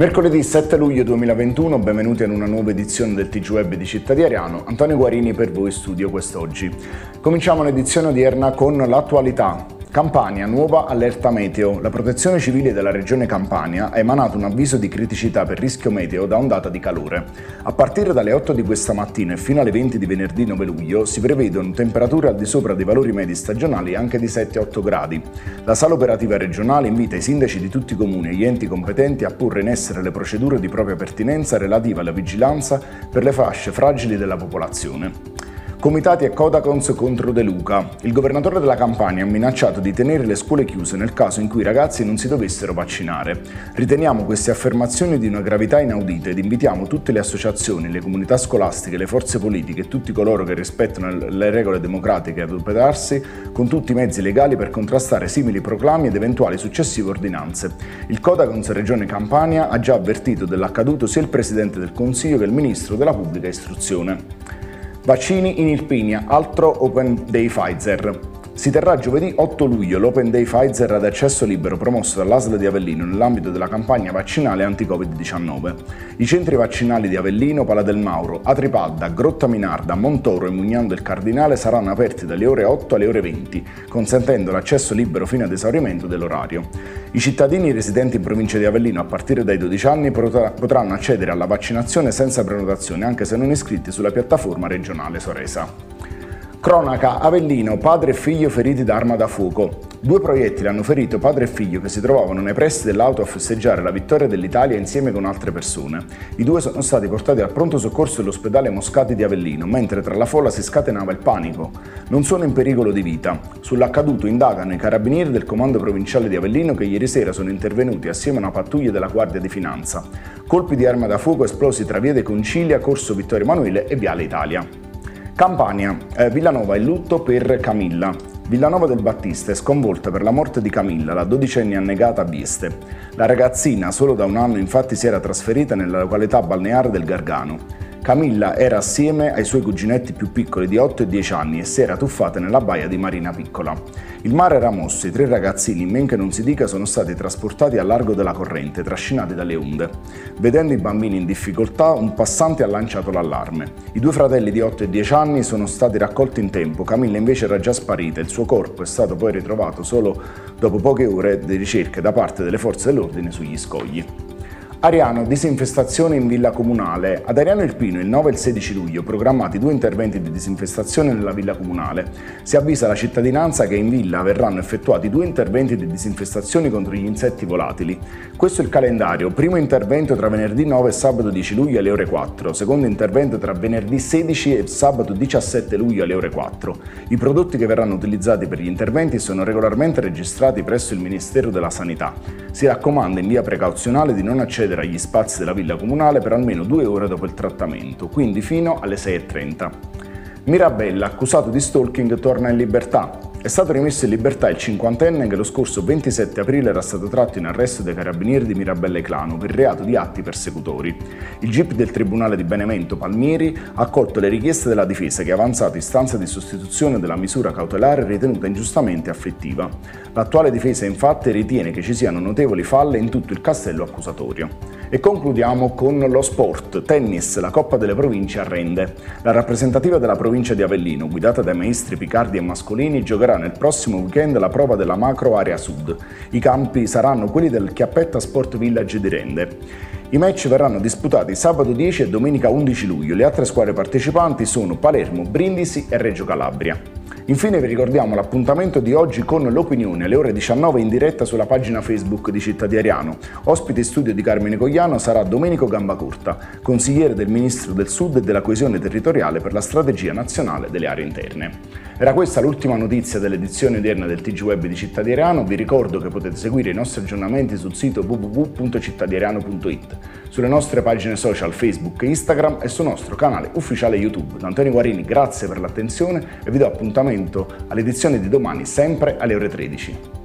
Mercoledì 7 luglio 2021, benvenuti in una nuova edizione del TG Web di Città di Ariano. Antonio Guarini per voi studio quest'oggi. Cominciamo l'edizione odierna con l'attualità. Campania, nuova allerta meteo. La protezione civile della regione Campania ha emanato un avviso di criticità per rischio meteo da ondata di calore. A partire dalle 8 di questa mattina e fino alle 20 di venerdì 9 luglio si prevedono temperature al di sopra dei valori medi stagionali anche di 7-8 gradi. La sala operativa regionale invita i sindaci di tutti i comuni e gli enti competenti a porre in essere le procedure di propria pertinenza relative alla vigilanza per le fasce fragili della popolazione. Comitati e Codacons contro De Luca. Il governatore della Campania ha minacciato di tenere le scuole chiuse nel caso in cui i ragazzi non si dovessero vaccinare. Riteniamo queste affermazioni di una gravità inaudita ed invitiamo tutte le associazioni, le comunità scolastiche, le forze politiche e tutti coloro che rispettano le regole democratiche ad adoperarsi con tutti i mezzi legali per contrastare simili proclami ed eventuali successive ordinanze. Il Codacons Regione Campania ha già avvertito dell'accaduto sia il Presidente del Consiglio che il Ministro della Pubblica Istruzione. Vaccini in Irpinia, altro Open Day Pfizer. Si terrà giovedì 8 luglio l'Open Day Pfizer ad accesso libero promosso dall'ASL di Avellino nell'ambito della campagna vaccinale anti-Covid-19. I centri vaccinali di Avellino, Pala del Mauro, Atripadda, Grotta Minarda, Montoro e Mugnano del Cardinale saranno aperti dalle ore 8 alle ore 20, consentendo l'accesso libero fino ad esaurimento dell'orario. I cittadini residenti in provincia di Avellino a partire dai 12 anni potranno accedere alla vaccinazione senza prenotazione anche se non iscritti sulla piattaforma regionale Soresa. Cronaca, Avellino, padre e figlio feriti da arma da fuoco. Due proiettili hanno ferito padre e figlio che si trovavano nei pressi dell'auto a festeggiare la vittoria dell'Italia insieme con altre persone. I due sono stati portati al pronto soccorso dell'ospedale Moscati di Avellino, mentre tra la folla si scatenava il panico. Non sono in pericolo di vita. Sull'accaduto indagano i carabinieri del comando provinciale di Avellino che ieri sera sono intervenuti assieme a una pattuglia della Guardia di Finanza. Colpi di arma da fuoco esplosi tra via dei Concilia, Corso Vittorio Emanuele e Viale Italia. Campania, eh, Villanova in lutto per Camilla. Villanova del Battista è sconvolta per la morte di Camilla, la dodicenne annegata a Vieste. La ragazzina solo da un anno infatti si era trasferita nella località balneare del Gargano. Camilla era assieme ai suoi cuginetti più piccoli di 8 e 10 anni e si era tuffata nella baia di Marina Piccola. Il mare era mosso e i tre ragazzini, men che non si dica, sono stati trasportati a largo della corrente, trascinati dalle onde. Vedendo i bambini in difficoltà, un passante ha lanciato l'allarme. I due fratelli di 8 e 10 anni sono stati raccolti in tempo, Camilla invece era già sparita, il suo corpo è stato poi ritrovato solo dopo poche ore di ricerche da parte delle forze dell'ordine sugli scogli. Ariano, disinfestazione in villa comunale. Ad Ariano Irpino il 9 e il 16 luglio programmati due interventi di disinfestazione nella villa comunale. Si avvisa la cittadinanza che in villa verranno effettuati due interventi di disinfestazione contro gli insetti volatili. Questo è il calendario. Primo intervento tra venerdì 9 e sabato 10 luglio alle ore 4. Secondo intervento tra venerdì 16 e sabato 17 luglio alle ore 4. I prodotti che verranno utilizzati per gli interventi sono regolarmente registrati presso il Ministero della Sanità. Si raccomanda in via precauzionale di non accedere accedere agli spazi della villa comunale per almeno due ore dopo il trattamento, quindi fino alle 6.30. Mirabella, accusato di stalking, torna in libertà. È stato rimesso in libertà il cinquantenne che lo scorso 27 aprile era stato tratto in arresto dai carabinieri di Mirabelle Clano per reato di atti persecutori. Il GIP del Tribunale di Benevento Palmieri ha accolto le richieste della difesa che ha avanzato istanza di sostituzione della misura cautelare ritenuta ingiustamente affettiva. L'attuale difesa infatti ritiene che ci siano notevoli falle in tutto il castello accusatorio. E concludiamo con lo sport. Tennis, la Coppa delle Province a Rende. La rappresentativa della provincia di Avellino, guidata dai maestri Picardi e Mascolini, giocherà nel prossimo weekend la prova della macro area sud. I campi saranno quelli del Chiappetta Sport Village di Rende. I match verranno disputati sabato 10 e domenica 11 luglio. Le altre squadre partecipanti sono Palermo, Brindisi e Reggio Calabria. Infine vi ricordiamo l'appuntamento di oggi con l'opinione alle ore 19 in diretta sulla pagina Facebook di Città Ariano. Ospite studio di Carmine Cogliano sarà Domenico Gambacurta, consigliere del Ministro del Sud e della Coesione Territoriale per la Strategia Nazionale delle Aree Interne. Era questa l'ultima notizia dell'edizione odierna del TG Web di Città Ariano. Vi ricordo che potete seguire i nostri aggiornamenti sul sito www.cittadiariano.it, sulle nostre pagine social Facebook e Instagram e sul nostro canale ufficiale YouTube. Da Antonio Guarini grazie per l'attenzione e vi do appuntamento all'edizione di domani sempre alle ore 13.